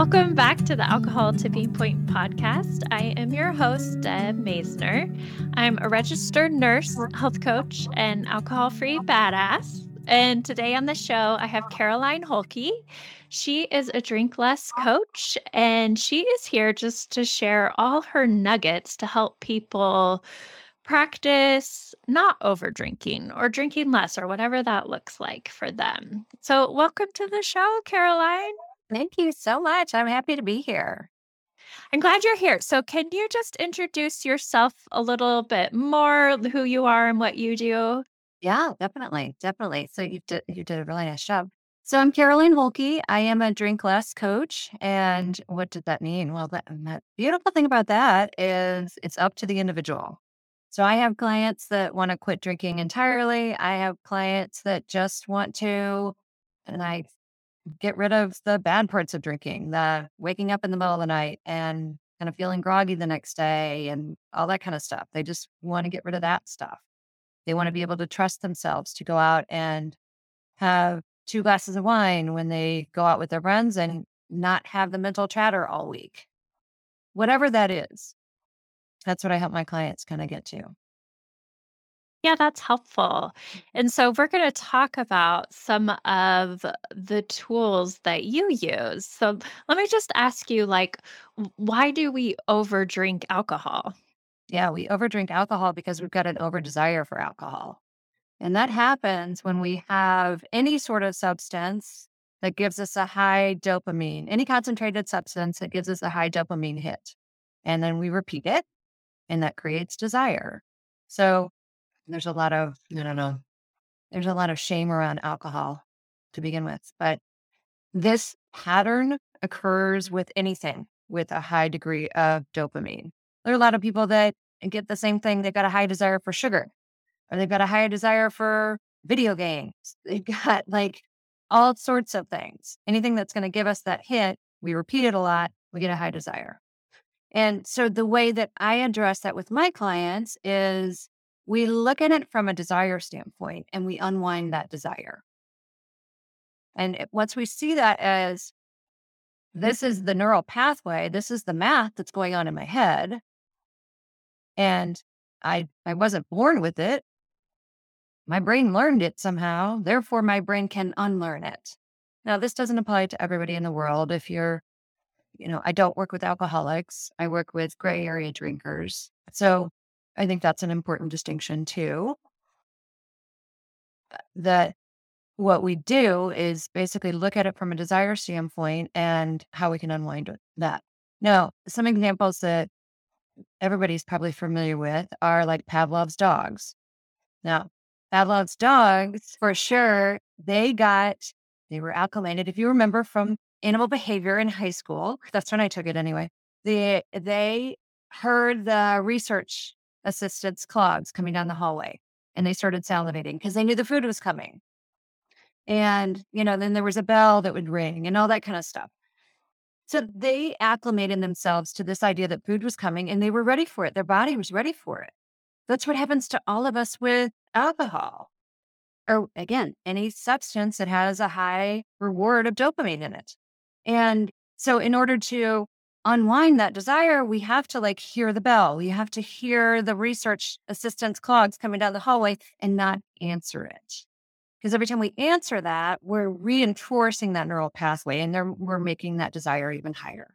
Welcome back to the Alcohol Tipping Point podcast. I am your host, Deb Masner. I'm a registered nurse, health coach, and alcohol free badass. And today on the show, I have Caroline Holke. She is a drink less coach, and she is here just to share all her nuggets to help people practice not over drinking or drinking less or whatever that looks like for them. So, welcome to the show, Caroline. Thank you so much. I'm happy to be here. I'm glad you're here. So, can you just introduce yourself a little bit more, who you are and what you do? Yeah, definitely. Definitely. So, you did, you did a really nice job. So, I'm Caroline Holke. I am a drink less coach. And what did that mean? Well, that, that beautiful thing about that is it's up to the individual. So, I have clients that want to quit drinking mm. entirely. I have clients that just want to, and I get rid of the bad parts of drinking, the waking up in the middle of the night and kind of feeling groggy the next day and all that kind of stuff. They just want to get rid of that stuff. They want to be able to trust themselves to go out and have two glasses of wine when they go out with their friends and not have the mental chatter all week. Whatever that is, that's what I help my clients kind of get to. Yeah, that's helpful. And so we're going to talk about some of the tools that you use. So let me just ask you like why do we overdrink alcohol? Yeah, we overdrink alcohol because we've got an over desire for alcohol. And that happens when we have any sort of substance that gives us a high dopamine, any concentrated substance that gives us a high dopamine hit. And then we repeat it, and that creates desire. So there's a lot of, I don't know, there's a lot of shame around alcohol to begin with. But this pattern occurs with anything with a high degree of dopamine. There are a lot of people that get the same thing. They've got a high desire for sugar, or they've got a high desire for video games. They've got like all sorts of things. Anything that's going to give us that hit, we repeat it a lot, we get a high desire. And so the way that I address that with my clients is we look at it from a desire standpoint and we unwind that desire. And once we see that as mm-hmm. this is the neural pathway, this is the math that's going on in my head, and I I wasn't born with it. My brain learned it somehow. Therefore, my brain can unlearn it. Now, this doesn't apply to everybody in the world. If you're, you know, I don't work with alcoholics. I work with gray area drinkers. So I think that's an important distinction too. That what we do is basically look at it from a desire standpoint and how we can unwind that. Now, some examples that everybody's probably familiar with are like Pavlov's dogs. Now, Pavlov's dogs, for sure, they got, they were acclimated. If you remember from animal behavior in high school, that's when I took it anyway. They, they heard the research assistants clogs coming down the hallway and they started salivating because they knew the food was coming. And, you know, then there was a bell that would ring and all that kind of stuff. So they acclimated themselves to this idea that food was coming and they were ready for it. Their body was ready for it. That's what happens to all of us with alcohol or again, any substance that has a high reward of dopamine in it. And so in order to unwind that desire, we have to like hear the bell. We have to hear the research assistant's clogs coming down the hallway and not answer it. Because every time we answer that, we're reinforcing that neural pathway and we're making that desire even higher.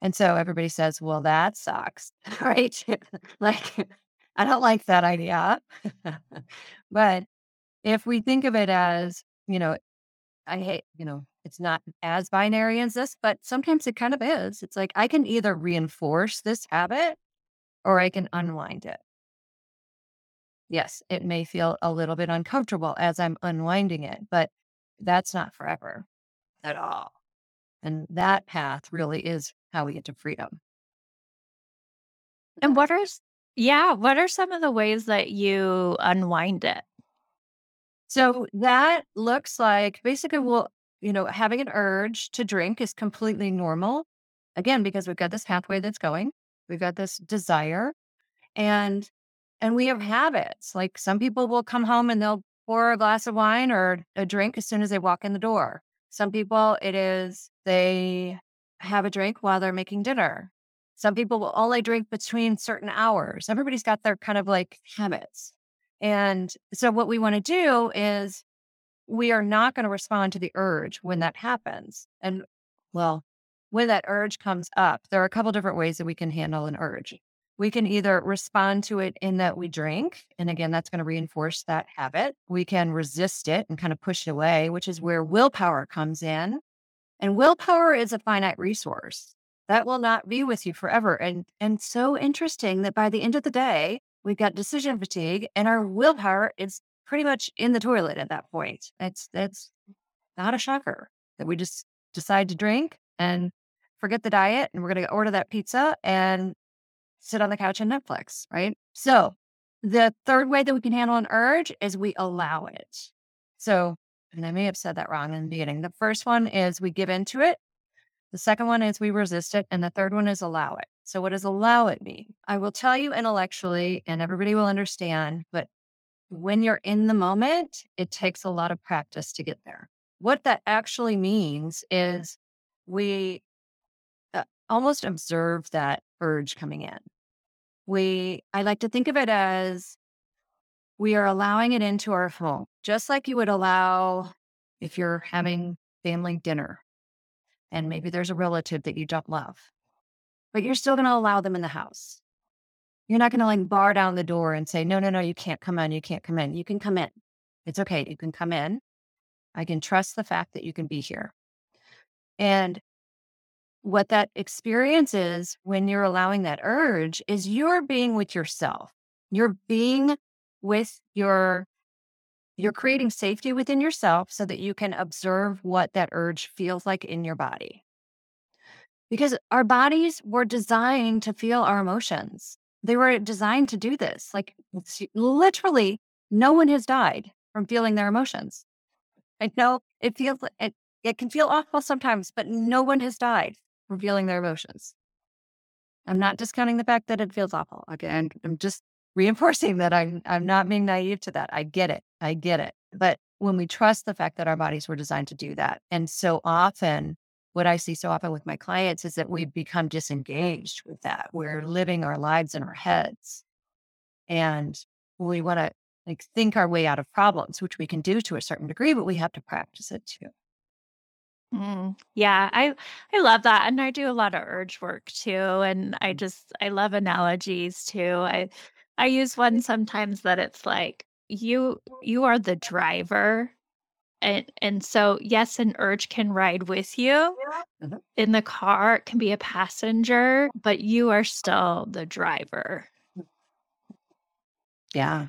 And so everybody says, well, that sucks, right? like, I don't like that idea. but if we think of it as, you know, I hate, you know, it's not as binary as this, but sometimes it kind of is. It's like I can either reinforce this habit or I can unwind it. Yes, it may feel a little bit uncomfortable as I'm unwinding it, but that's not forever at all. And that path really is how we get to freedom. And what are, yeah, what are some of the ways that you unwind it? So that looks like basically, well, you know, having an urge to drink is completely normal. Again, because we've got this pathway that's going, we've got this desire, and and we have habits. Like some people will come home and they'll pour a glass of wine or a drink as soon as they walk in the door. Some people, it is they have a drink while they're making dinner. Some people will only drink between certain hours. Everybody's got their kind of like habits. And so, what we want to do is we are not going to respond to the urge when that happens. And well, when that urge comes up, there are a couple different ways that we can handle an urge. We can either respond to it in that we drink. And again, that's going to reinforce that habit. We can resist it and kind of push it away, which is where willpower comes in. And willpower is a finite resource that will not be with you forever. And, and so interesting that by the end of the day, we've got decision fatigue and our willpower is pretty much in the toilet at that point. It's, it's not a shocker that we just decide to drink and forget the diet and we're going to order that pizza and sit on the couch and Netflix, right? So the third way that we can handle an urge is we allow it. So, and I may have said that wrong in the beginning. The first one is we give into it. The second one is we resist it. And the third one is allow it. So, what does allow it mean? I will tell you intellectually, and everybody will understand, but when you're in the moment, it takes a lot of practice to get there. What that actually means is we uh, almost observe that urge coming in. We, I like to think of it as we are allowing it into our home, just like you would allow if you're having family dinner and maybe there's a relative that you don't love, but you're still going to allow them in the house. You're not going to like bar down the door and say, no, no, no, you can't come in. You can't come in. You can come in. It's okay. You can come in. I can trust the fact that you can be here. And what that experience is when you're allowing that urge is you're being with yourself. You're being with your, you're creating safety within yourself so that you can observe what that urge feels like in your body. Because our bodies were designed to feel our emotions. They were designed to do this. Like literally, no one has died from feeling their emotions. I know it feels, it, it can feel awful sometimes, but no one has died from feeling their emotions. I'm not discounting the fact that it feels awful. Again, I'm just reinforcing that I'm I'm not being naive to that. I get it. I get it. But when we trust the fact that our bodies were designed to do that, and so often what I see so often with my clients is that we've become disengaged with that. We're living our lives in our heads. And we want to like think our way out of problems, which we can do to a certain degree, but we have to practice it too. Mm, yeah, I I love that, and I do a lot of urge work too, and I just I love analogies too. I I use one sometimes that it's like you you are the driver, and and so yes, an urge can ride with you Mhm. in the car, it can be a passenger, but you are still the driver. Yeah.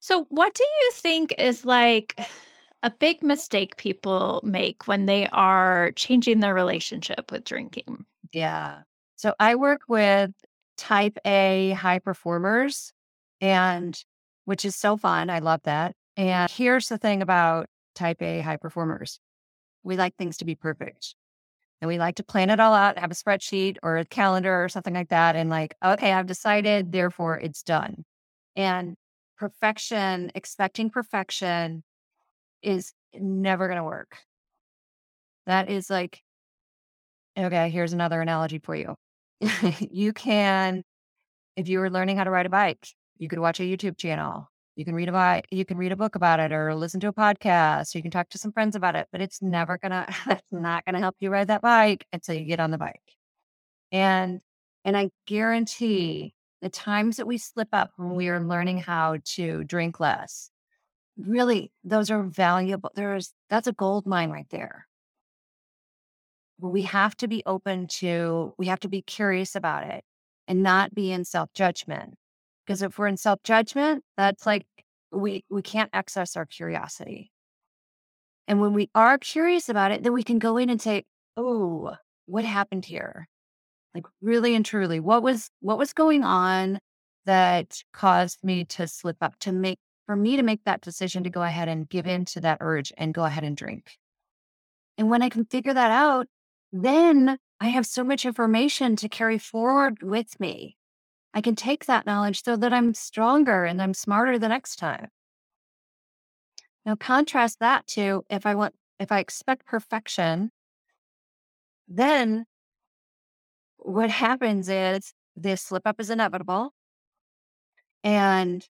So, what do you think is like a big mistake people make when they are changing their relationship with drinking? Yeah. So I work with type A high performers and which is so fun. I love that. And here's the thing about type A high performers. We like things to be perfect. And we like to plan it all out, have a spreadsheet or a calendar or something like that. And like, okay, I've decided, therefore it's done. And perfection, expecting perfection is never going to work. That is like, okay, here's another analogy for you. you can, if you were learning how to ride a bike, you could watch a YouTube channel. You can read a you can read a book about it or listen to a podcast. or You can talk to some friends about it, but it's never gonna that's not gonna help you ride that bike until you get on the bike. And and I guarantee the times that we slip up when we are learning how to drink less, really those are valuable. There's that's a gold mine right there. We have to be open to, we have to be curious about it and not be in self judgment. Because if we're in self judgment, that's like we we can't access our curiosity. And when we are curious about it, then we can go in and say, "Oh, what happened here? Like really and truly, what was what was going on that caused me to slip up to make for me to make that decision to go ahead and give in to that urge and go ahead and drink?" And when I can figure that out, then I have so much information to carry forward with me. I can take that knowledge so that I'm stronger and I'm smarter the next time. Now, contrast that to if I want if I expect perfection, then what happens is this slip up is inevitable. And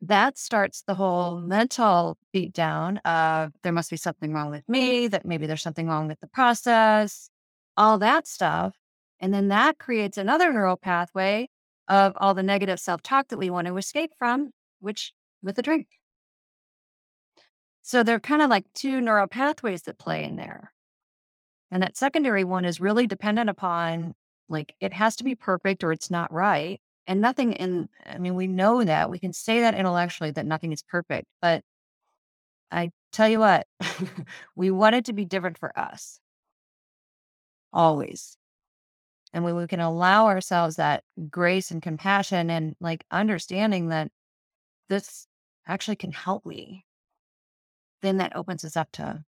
that starts the whole mental beatdown of there must be something wrong with me, that maybe there's something wrong with the process, all that stuff. And then that creates another neural pathway of all the negative self talk that we want to escape from, which with a drink. So they're kind of like two neural pathways that play in there. And that secondary one is really dependent upon like it has to be perfect or it's not right. And nothing in, I mean, we know that we can say that intellectually that nothing is perfect. But I tell you what, we want it to be different for us always. And when we can allow ourselves that grace and compassion and like understanding that this actually can help me, then that opens us up to,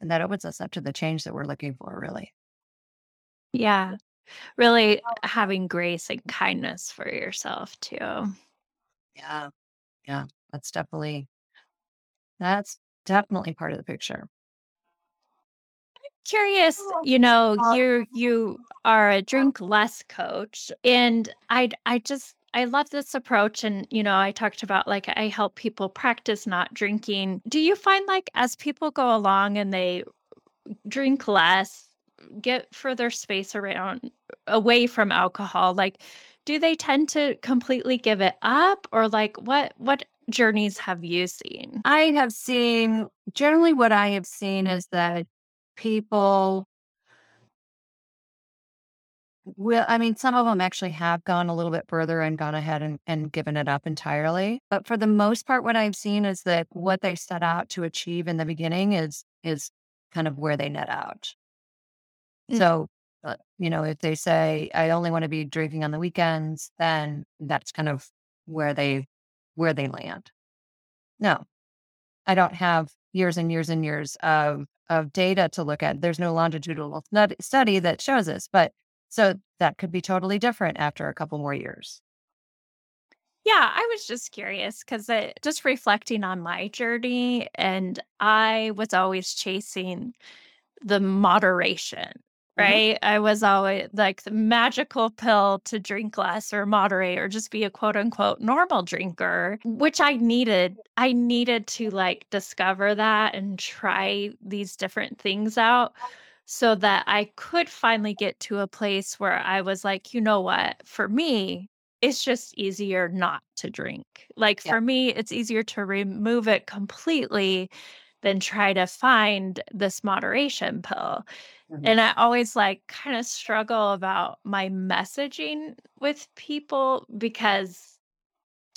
and that opens us up to the change that we're looking for, really. Yeah. Really having grace and kindness for yourself too. Yeah. Yeah. That's definitely, that's definitely part of the picture. Curious, oh, you know, uh, you you are a drink less coach and I I just I love this approach and you know, I talked about like I help people practice not drinking. Do you find like as people go along and they drink less, get further space around away from alcohol, like do they tend to completely give it up or like what what journeys have you seen? I have seen generally what I have seen is that people will I mean, some of them actually have gone a little bit further and gone ahead and, and given it up entirely. But for the most part, what I've seen is that what they set out to achieve in the beginning is is kind of where they net out. Mm. So, uh, you know, if they say I only want to be drinking on the weekends, then that's kind of where they where they land. No, I don't have years and years and years of of data to look at. There's no longitudinal study that shows this, but so that could be totally different after a couple more years. Yeah, I was just curious because just reflecting on my journey, and I was always chasing the moderation, hmm right? I was always like the magical pill to drink less or moderate or just be a quote unquote normal drinker, which I needed. I needed to like discover that and try these different things out so that I could finally get to a place where I was like, you know what? For me, it's just easier not to drink. Like Yeah. for me, it's easier to remove it completely than try to find this moderation pill. Mhm. And I always like kind of struggle about my messaging with people because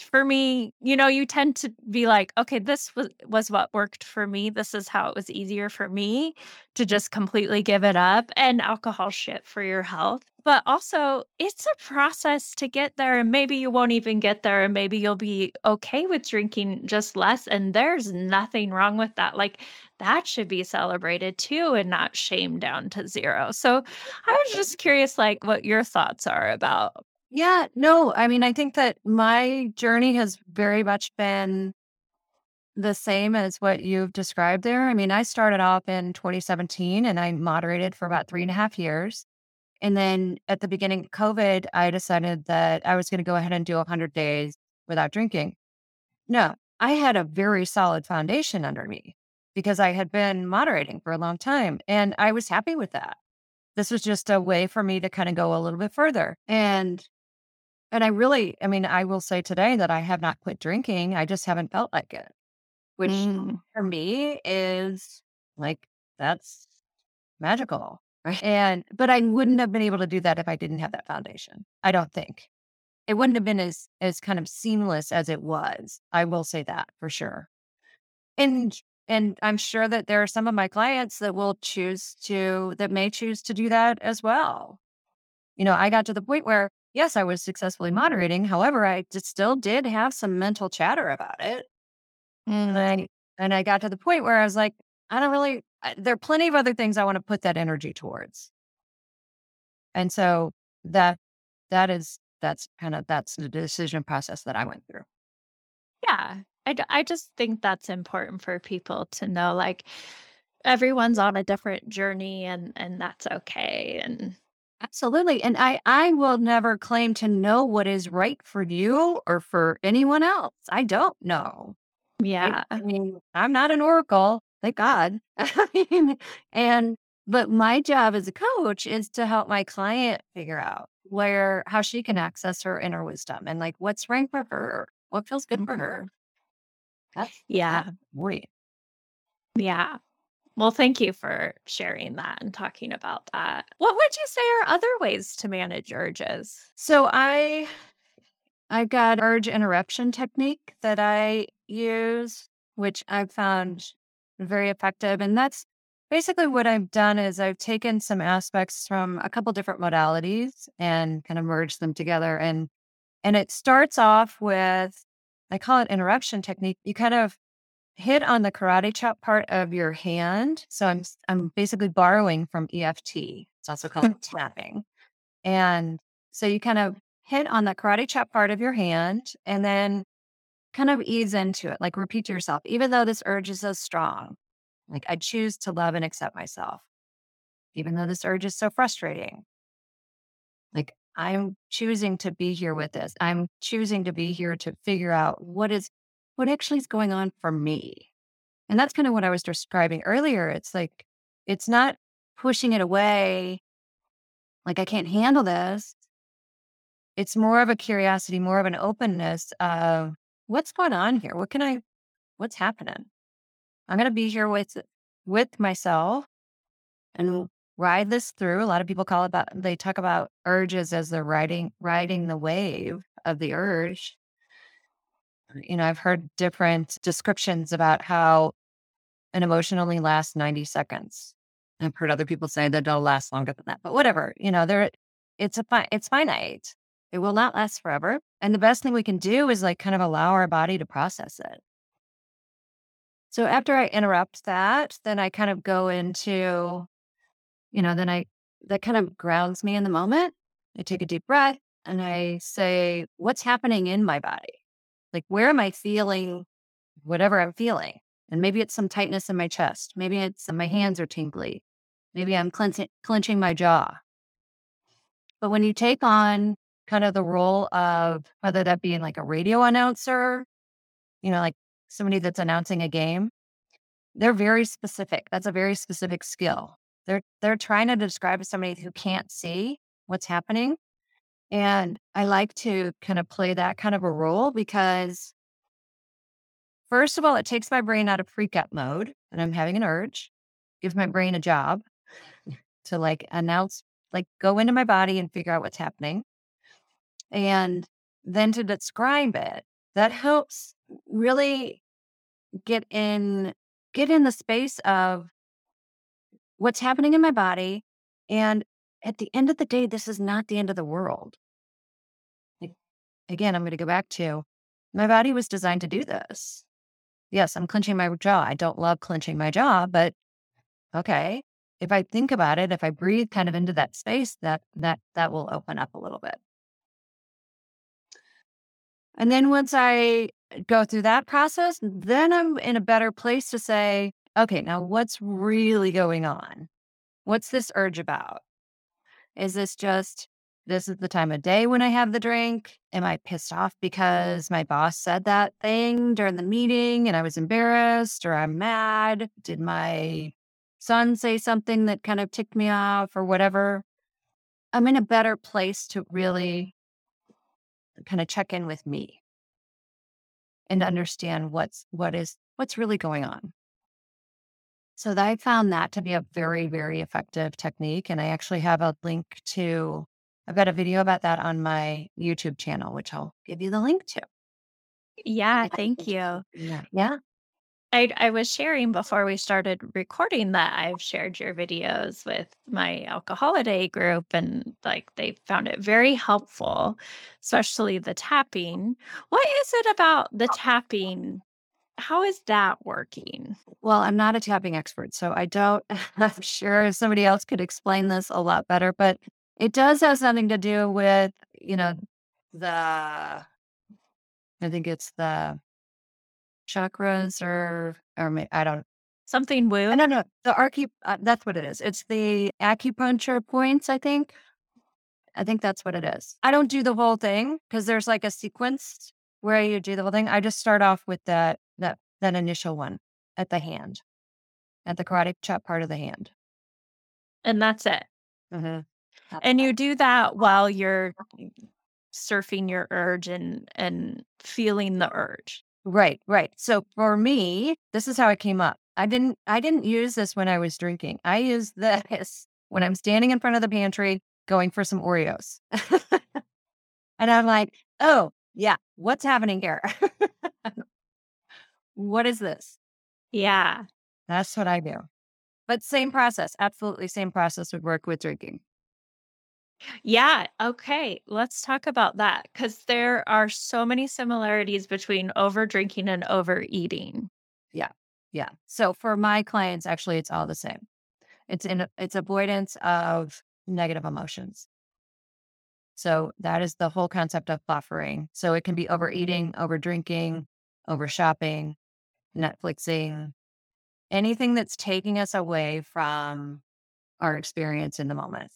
for me, you know, you tend to be like, okay, this was was what worked for me. This is how it was easier for me to just completely give it up and alcohol shit for your health. But also, it's a process to get there and maybe you won't even get there and maybe you'll be okay with drinking just less and there's nothing wrong with that. Like that should be celebrated too and not shamed down to zero. So, I was just curious like what your thoughts are about Yeah, no, I mean, I think that my journey has very much been the same as what you've described there. I mean, I started off in 2017 and I moderated for about three and a half years. And then at the beginning of COVID, I decided that I was going to go ahead and do 100 days without drinking. No, I had a very solid foundation under me because I had been moderating for a long time and I was happy with that. This was just a way for me to kind of go a little bit further. And and I really, I mean, I will say today that I have not quit drinking. I just haven't felt like it, which Mm. for me is like, that's magical. Right. And, but I wouldn't have been able to do that if I didn't have that foundation. I don't think it wouldn't have been as, as kind of seamless as it was. I will say that for sure. And, and I'm sure that there are some of my clients that will choose to, that may choose to do that as well. You know, I got to the point where, yes, I was successfully moderating. However, I just still did have some mental chatter about it. And Mm. I and I got to the point where I was like, I don't really I, there are plenty of other things I want to put that energy towards. And so that that is that's kind of that's the decision process that I went through. Yeah. I, I just think that's important for people to know like everyone's on a different journey and and that's okay and Absolutely. And I I will never claim to know what is right for you or for anyone else. I don't know. Yeah I mean, I'm not an oracle, thank God. I mean, and but my job as a coach is to help my client figure out where how she can access her inner wisdom and like what's right for her, what feels good for mm-hmm. her. That's that's yeah great. yeah well thank you for sharing that and talking about that what would you say are other ways to manage urges So I I've got urge interruption technique that I use, which I've found very effective. And that's basically what I've done is I've taken some aspects from a couple different modalities and kind of merged them together. And and it starts off with I call it interruption technique. You kind of hit on the karate chop part of your hand. So I'm I'm basically borrowing from EFT. It's also called tapping. And so you kind of hit on the karate chop part of your hand and then kind of ease into it, like repeat to yourself, even though this urge is so strong, like I choose to love and accept myself, even though this urge is so frustrating. Like I'm choosing to be here with this. I'm choosing to be here to figure out what is what actually is going on for me. And that's kind of what I was describing earlier. It's like it's not pushing it away, like I can't handle this It's more of a curiosity, more of an openness of what's going on here? What can I what's happening? I'm gonna be here with with myself and ride this through. A lot of people call that they talk about urges as they're riding riding the wave of the urge. You know, I've heard different descriptions about how an emotion only lasts 90 seconds. I've heard other people say that it'll last longer than that, but whatever, you know, there it's a fi- it's finite. It will not last forever. And the best thing we can do is like kind of allow our body to process it. So after I interrupt that, then I kind of go into, you know, then I that kind of grounds me in the moment. I take a deep breath and I say, what's happening in my body? Like where am I feeling whatever I'm feeling? And maybe it's some tightness in my chest. Maybe it's my hands are tingly. Maybe I'm clenching, clenching my jaw. But when you take on kind of the role of whether that be like a radio announcer, you know, like somebody that's announcing a game, they're very specific. That's a very specific skill. They're they're trying to describe to somebody who can't see what's happening. And I like to kind of play that kind of a role because first of all, it takes my brain out of freak out mode and I'm having an urge, gives my brain a job to like announce, like go into my body and figure out what's happening. And then to describe it, that helps really get in get in the space of what's happening in my body. And at the end of the day, this is not the end of the world. Again, I'm going to go back to my body was designed to do this. Yes, I'm clenching my jaw. I don't love clenching my jaw, but okay. If I think about it, if I breathe kind of into that space, that that that will open up a little bit. And then once I go through that process, then I'm in a better place to say, okay, now what's really going on? What's this urge about? Is this just this is the time of day when I have the drink? Am I pissed off because my boss said that thing during the meeting and I was embarrassed or I'm mad? Did my son say something that kind of ticked me off or whatever? I'm in a better place to really kind of check in with me and understand what's what is what's really going on. So I found that to be a very, very effective technique. And I actually have a link to, I've got a video about that on my YouTube channel, which I'll give you the link to. yeah thank you Yeah. Yeah. I I was sharing before we started recording that I've shared your videos with my alcoholiday group and like they found it very helpful, especially the tapping. What is it about the oh. tapping? How is that working? Well, I'm not a tapping expert, so I don't, I'm sure somebody else could explain this a lot better, but it does have something to do with, you know, the, I think it's the chakras or or I don't something woo. I don't know the arcu. Uh, that's what it is. It's the acupuncture points. I think. I think that's what it is. I don't do the whole thing because there's like a sequence where you do the whole thing. I just start off with that that that initial one at the hand, at the karate chop part of the hand, and that's it. Mm-hmm. And you do that while you're surfing your urge and and feeling the urge. Right, right. So for me, this is how it came up. I didn't I didn't use this when I was drinking. I use this when I'm standing in front of the pantry going for some Oreos. and I'm like, "Oh, yeah, what's happening here? what is this?" Yeah. That's what I do. But same process. Absolutely same process would work with drinking. Yeah. Okay. Let's talk about that because there are so many similarities between over drinking and overeating. Yeah. Yeah. So for my clients, actually, it's all the same. It's in it's avoidance of negative emotions. So that is the whole concept of buffering. So it can be overeating, mm-hmm. over drinking, over shopping, Netflixing, anything that's taking us away from our experience in the moment.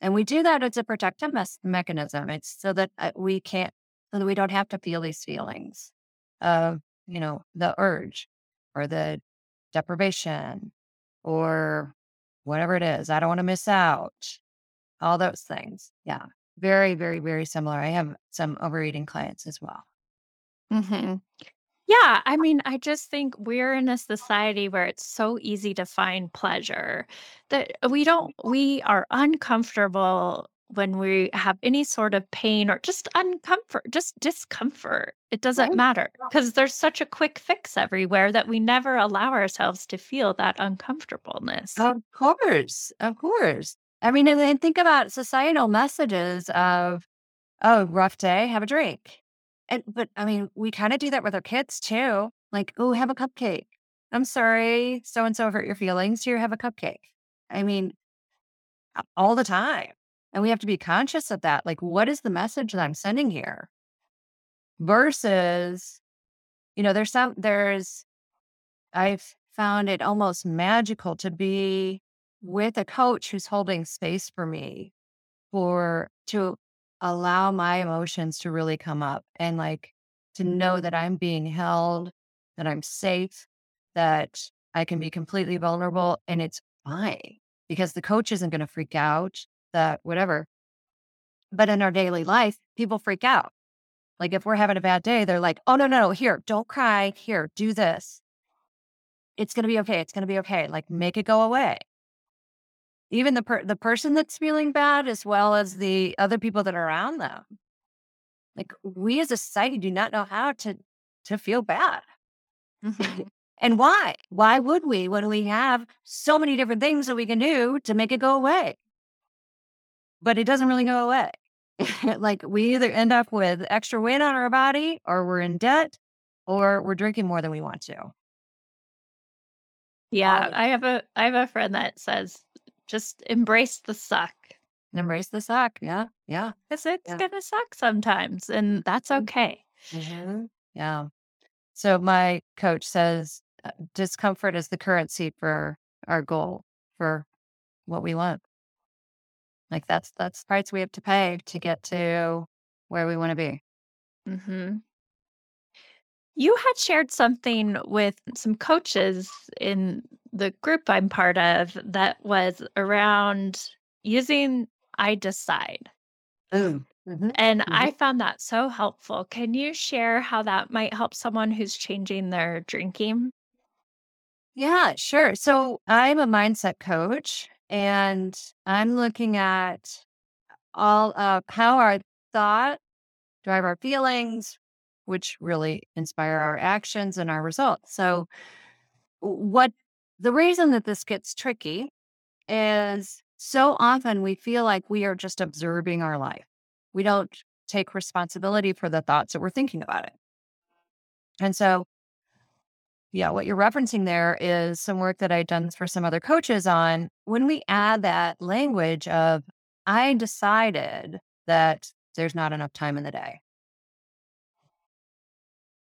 And we do that as a protective mes- mechanism. It's so that uh, we can't, so that we don't have to feel these feelings of, you know, the urge or the deprivation or whatever it is. I don't want to miss out. All those things. Yeah. Very, very, very similar. I have some overeating clients as well. hmm Yeah, I mean, I just think we're in a society where it's so easy to find pleasure that we don't we are uncomfortable when we have any sort of pain or just uncomfort, just discomfort. It doesn't Right. matter because there's such a quick fix everywhere that we never allow ourselves to feel that uncomfortableness. Of course. Of course. I mean, and then think about societal messages of, oh, rough day, have a drink. And, but I mean, we kind of do that with our kids too. Like, oh, have a cupcake. I'm sorry, so and so hurt your feelings. Here, have a cupcake. I mean, all the time. And we have to be conscious of that. Like, what is the message that I'm sending here? Versus, you know, there's some, there's, I've found it almost magical to be with a coach who's holding space for me for to allow my emotions to really come up and like to know that mm. I'm being held, that I'm safe, that I can be completely vulnerable and it's fine because the coach isn't going to freak out that whatever. But in our daily life, people freak out. Like if we're having a bad day, they're like, oh, no, no, no, here, don't cry. Here, do this. It's going to be okay. It's going to be okay. Like make it go away. Even the per- the person that's feeling bad, as well as the other people that are around them. Like we as a society do not know how to to feel bad. Mhm. And why? Why would we when we have so many different things that we can do to make it go away? But it doesn't really go away. like we either end up with extra weight on our body or we're in debt or we're drinking more than we want to. Yeah, I have a I have a friend that says just embrace the suck. embrace the suck. Yeah. Yeah. Because it's Yeah. gonna suck sometimes, and that's Mhm. okay. Mhm. Yeah. So my coach says uh, discomfort is the currency for our goal for what we want. Like that's that's the price we have to pay to get to where we want to be. Mm-hmm. You had shared something with some coaches in the group I'm part of that was around using I decide. Ooh. Mhm. And Mhm. I found that so helpful. Can you share how that might help someone who's changing their drinking? Yeah, sure. So I'm a mindset coach and I'm looking at all of how our thought drive our feelings, which really inspire our actions and our results. So what the reason that this gets tricky is so often we feel like we are just observing our life. We don't take responsibility for the thoughts that we're thinking about it. And so, yeah, what you're referencing there is some work that I've done for some other coaches on when we add that language of, I decided that there's not enough time in the day.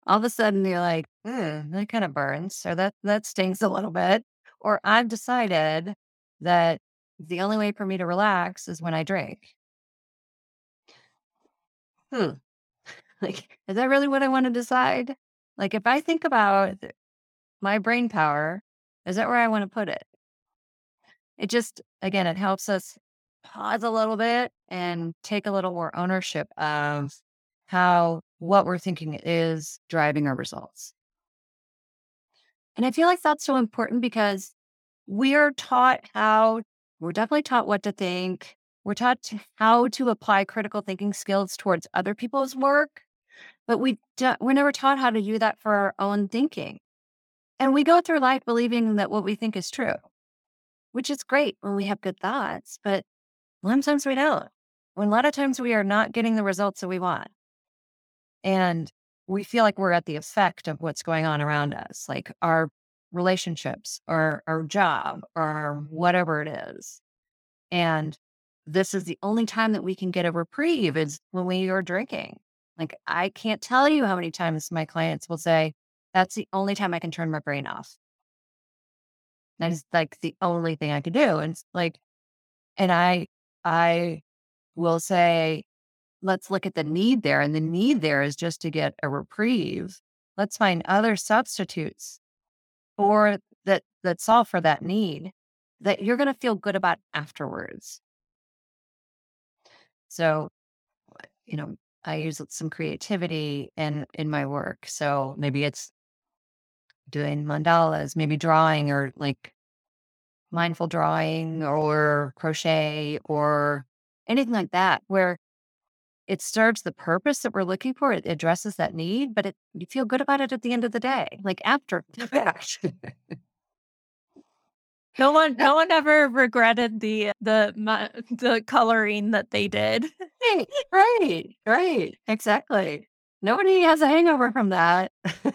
All of a sudden you're like, mm, that kind of burns, or that that stings a little bit. Or I've decided that the only way for me to relax is when I drink. Hmm. Like, is that really what I want to decide? Like, if I think about my brain power, is that where I want to put it? It just, again, it helps us pause a little bit and take a little more ownership of how what we're thinking is driving our results. And I feel like that's so important because we are taught how, we're definitely taught what to think. We're taught how to apply critical thinking skills towards other people's work, but we do, we're never taught how to do that for our own thinking. And we go through life believing that what we think is true, which is great when we have good thoughts, but sometimes we don't. When a lot of times we are not getting the results that we want. And we feel like we're at the effect of what's going on around us, like our relationships or our job or mm-hmm. whatever it is. And this is the only time that we can get a reprieve is when we are drinking. Like I can't tell you how many times my clients will say, that's the only time I can turn my brain off. That is like the only thing I can do. And like, and I, I will say, let's look at the need there. And the need there is just to get a reprieve. Let's find other substitutes for that that solve for that need that you're going to feel good about afterwards. So, you know, I use some creativity in in my work. So maybe it's doing mandalas, maybe drawing or like mindful drawing or crochet or anything like that where it serves the purpose that we're looking for. It addresses that need, but it you feel good about it at the end of the day, like after the fact. no one, no one ever regretted the the the coloring that they did. Right, right, right, exactly. Nobody has a hangover from that.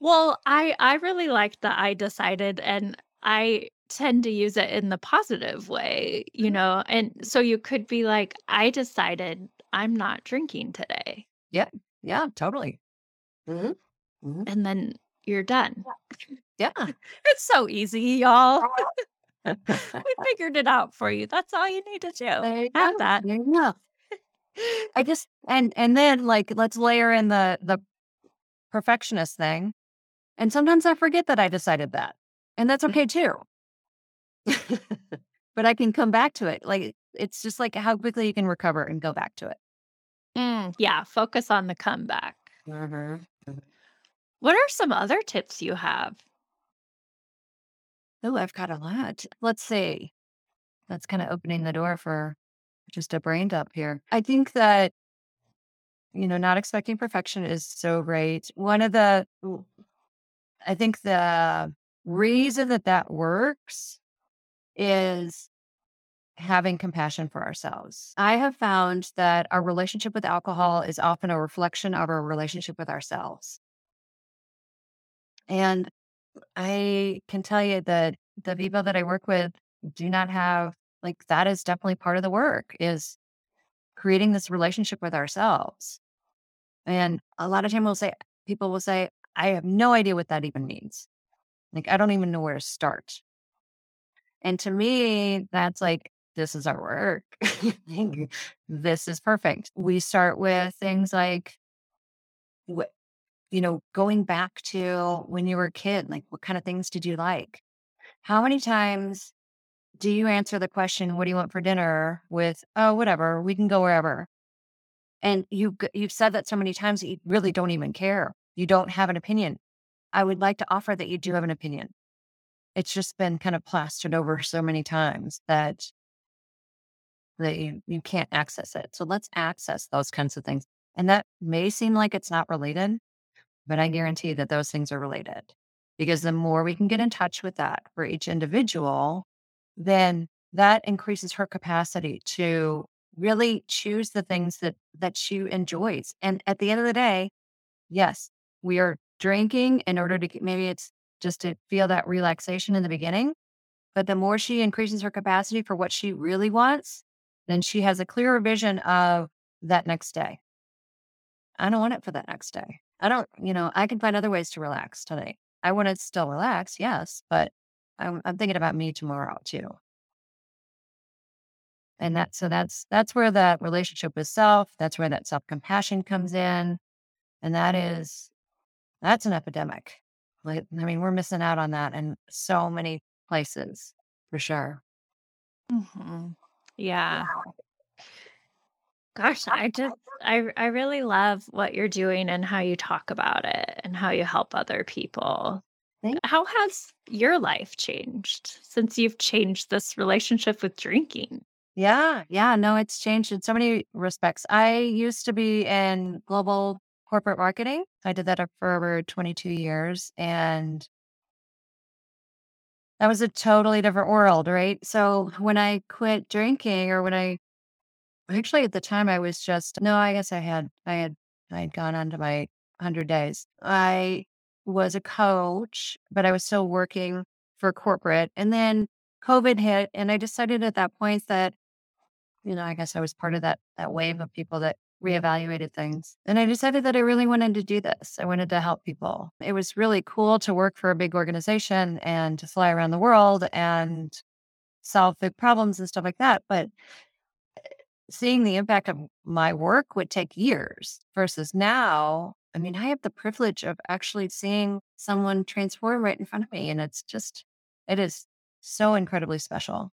well, I I really liked that I decided, and I tend to use it in the positive way, you mm-hmm. know? And so you could be like, I decided I'm not drinking today. Yeah. Yeah, totally. Mm-hmm. Mm-hmm. And then you're done. Yeah. it's so easy, y'all. we figured it out for you. That's all you need to do. Have go. that. There. I just and and then like let's layer in the the perfectionist thing. And sometimes I forget that I decided that. And that's okay too. but I can come back to it. Like it's just like how quickly you can recover and go back to it. Mm, yeah, focus on the comeback. Mm-hmm. mm-hmm. What are some other tips you have? Oh, I've got a lot. Let's see. That's kind of opening the door for just a brain dump here. I think that, you know, not expecting perfection is so great. One of the, I think the reason that that works is having compassion for ourselves. I have found that our relationship with alcohol is often a reflection of our relationship with ourselves. And I can tell you that the people that I work with do not have like that is definitely part of the work is creating this relationship with ourselves. And a lot of time we'll say people will say, I have no idea what that even means. Like I don't even know where to start. And to me, that's like, this is our work. this is perfect. We start with things like, what, you know, going back to when you were a kid, like, what kind of things did you like? How many times do you answer the question, what do you want for dinner with, oh, whatever, we can go wherever. And you, you've said that so many times that you really don't even care. You don't have an opinion. I would like to offer that you do have an opinion it's just been kind of plastered over so many times that that you, you can't access it. So let's access those kinds of things. And that may seem like it's not related, but I guarantee that those things are related. Because the more we can get in touch with that for each individual, then that increases her capacity to really choose the things that that she enjoys. And at the end of the day, yes, we are drinking in order to get, maybe it's just to feel that relaxation in the beginning. But the more she increases her capacity for what she really wants, then she has a clearer vision of that next day. I don't want it for that next day. I don't, you know, I can find other ways to relax tonight. I want to still relax, yes, but I'm, I'm thinking about me tomorrow too. And that, so that's, that's where that relationship with self, that's where that self compassion comes in. And that is, that's an epidemic. Like, I mean, we're missing out on that in so many places for sure. Mm-hmm. Yeah. Gosh, I just I I really love what you're doing and how you talk about it and how you help other people. Thank How has your life changed since you've changed this relationship with drinking? Yeah, yeah, no, it's changed in so many respects. I used to be in global corporate marketing. I did that for over 22 years and that was a totally different world, right? So when I quit drinking or when I actually at the time I was just no, I guess I had I had I had gone on to my 100 days. I was a coach, but I was still working for corporate. And then COVID hit and I decided at that point that you know, I guess I was part of that that wave of people that reevaluated things. And I decided that I really wanted to do this. I wanted to help people. It was really cool to work for a big organization and to fly around the world and solve big problems and stuff like that. But eh, seeing the impact of my work would take years versus now, I mean, I have the privilege of actually seeing someone transform right in front of me. And it's just, it is so incredibly special.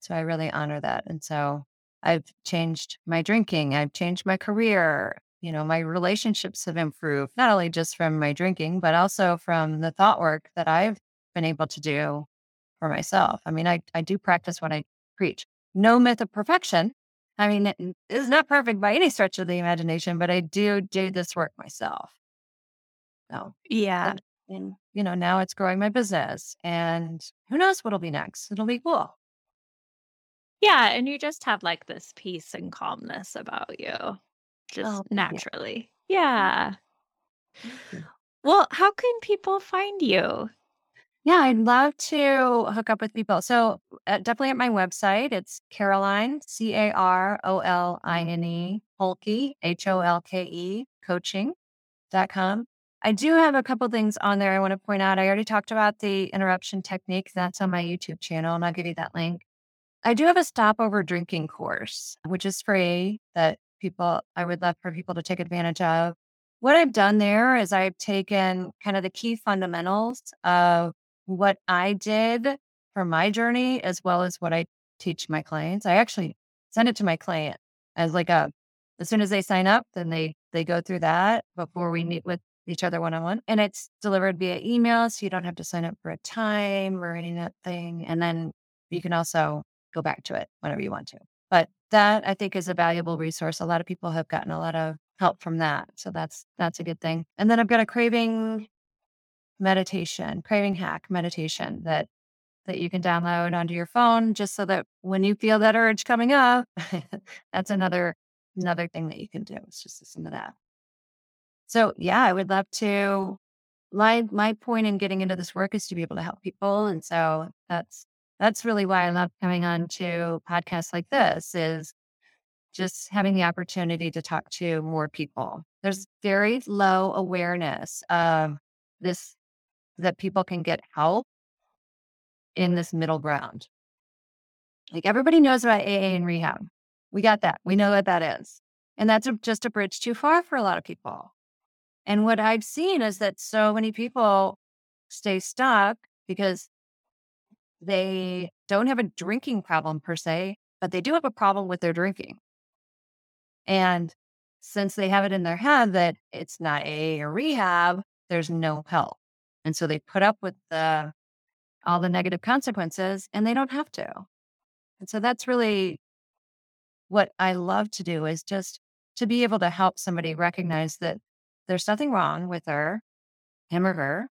So I really honor that. And so I've changed my drinking, I've changed my career. You know, my relationships have improved, not only just from my drinking, but also from the thought work that I've been able to do for myself. I mean, I, I do practice what I preach. No myth of perfection. I mean, it is not perfect by any stretch of the imagination, but I do do this work myself. So, Yeah. and, and you know, now it's growing my business, and who knows what'll be next? It'll be cool. Yeah, and you just have like this peace and calmness about you just Oh, naturally. Yeah. Thank you. Well, how can people find you? Yeah, I'd love to hook up with people. So, uh, definitely at my website, it's Caroline, C A R O L I N E, Holke, H O L K E, coaching.com. I do have a couple things on there I want to point out. I already talked about the interruption technique. That's on my YouTube channel, and I'll give you that link. I do have a stopover drinking course, which is free that people, I would love for people to take advantage of. What I've done there is I've taken kind of the key fundamentals of what I did for my journey, as well as what I teach my clients. I actually send it to my client as like a, as soon as they sign up, then they, they go through that before we meet with each other one on one. And it's delivered via email. So you don't have to sign up for a time or any of that thing. And then you can also go back to it whenever you want to. But that I think is a valuable resource. A lot of people have gotten a lot of help from that. So that's that's a good thing. And then I've got a craving meditation, craving hack meditation that that you can download onto your phone just so that when you feel that urge coming up, that's another another thing that you can do. It's just listen to that. So yeah, I would love to my my point in getting into this work is to be able to help people. And so that's that's really why I love coming on to podcasts like this is just having the opportunity to talk to more people. There's very low awareness of this that people can get help in this middle ground. Like everybody knows about AA and rehab. We got that. We know what that is. And that's a, just a bridge too far for a lot of people. And what I've seen is that so many people stay stuck because they don't have a drinking problem per se, but they do have a problem with their drinking. And since they have it in their head that it's not AA or rehab, there's no help. And so they put up with the all the negative consequences and they don't have to. And so that's really what I love to do is just to be able to help somebody recognize that there's nothing wrong with her, him or her.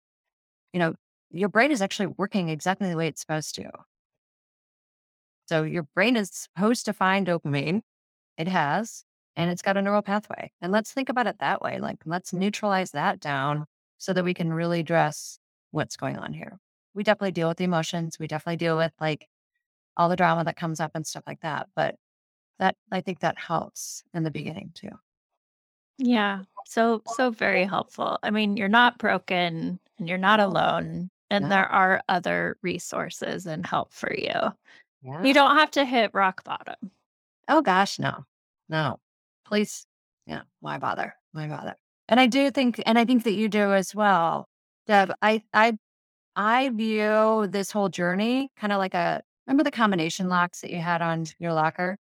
You know, your brain is actually working exactly the way it's supposed to. So your brain is supposed to find dopamine. It has, and it's got a neural pathway. And let's think about it that way. Like, let's neutralize that down so that we can really address what's going on here. We definitely deal with the emotions. We definitely deal with like all the drama that comes up and stuff like that. But that, I think that helps in the beginning too. Yeah. So, so very helpful. I mean, you're not broken and you're not alone, and No. there are other resources and help for you. Yeah. You don't have to hit rock bottom. Oh gosh, no. No. Please. Yeah. Why bother? Why bother? And I do think and I think that you do as well. Deb, I I I view this whole journey kind of like a remember the combination locks that you had on your locker?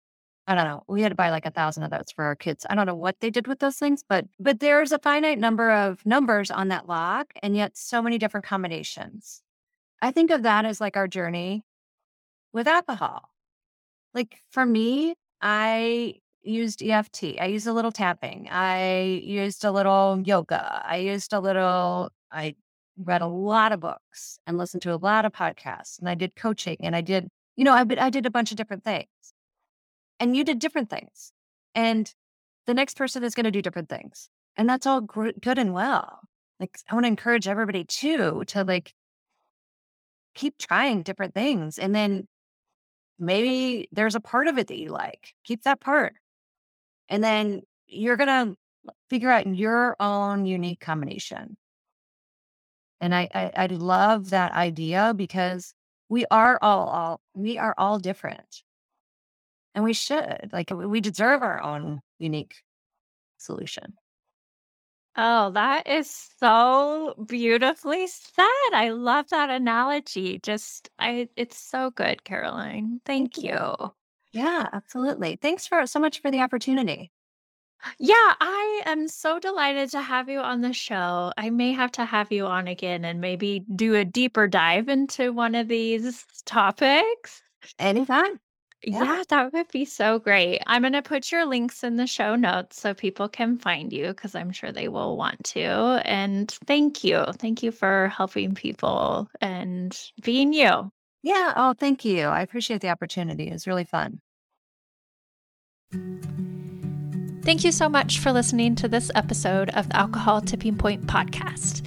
I don't know. We had to buy like a thousand of those for our kids. I don't know what they did with those things, but but there's a finite number of numbers on that lock and yet so many different combinations. I think of that as like our journey with alcohol. Like for me, I used EFT. I used a little tapping. I used a little yoga. I used a little, I read a lot of books and listened to a lot of podcasts and I did coaching and I did, you know, I, I did a bunch of different things and you did different things. And the next person is going to do different things. And that's all gr- good and well. Like I want to encourage everybody too to like keep trying different things and then maybe there's a part of it that you like. Keep that part. And then you're going to figure out your own unique combination. And I, I, I love that idea because we are all, all, we are all different and we should like, we deserve our own unique solution. Oh, that is so beautifully said. I love that analogy. Just I it's so good, Caroline. Thank Thank you. you. Yeah, absolutely. Thanks for so much for the opportunity. Yeah, I am so delighted to have you on the show. I may have to have you on again and maybe do a deeper dive into one of these topics. Anytime. Yeah. Yeah, that would be so great. I'm going to put your links in the show notes so people can find you because I'm sure they will want to. And thank you. Thank you for helping people and being you. Yeah. Oh, thank you. I appreciate the opportunity. It's really fun. Thank you so much for listening to this episode of the Alcohol Tipping Point podcast.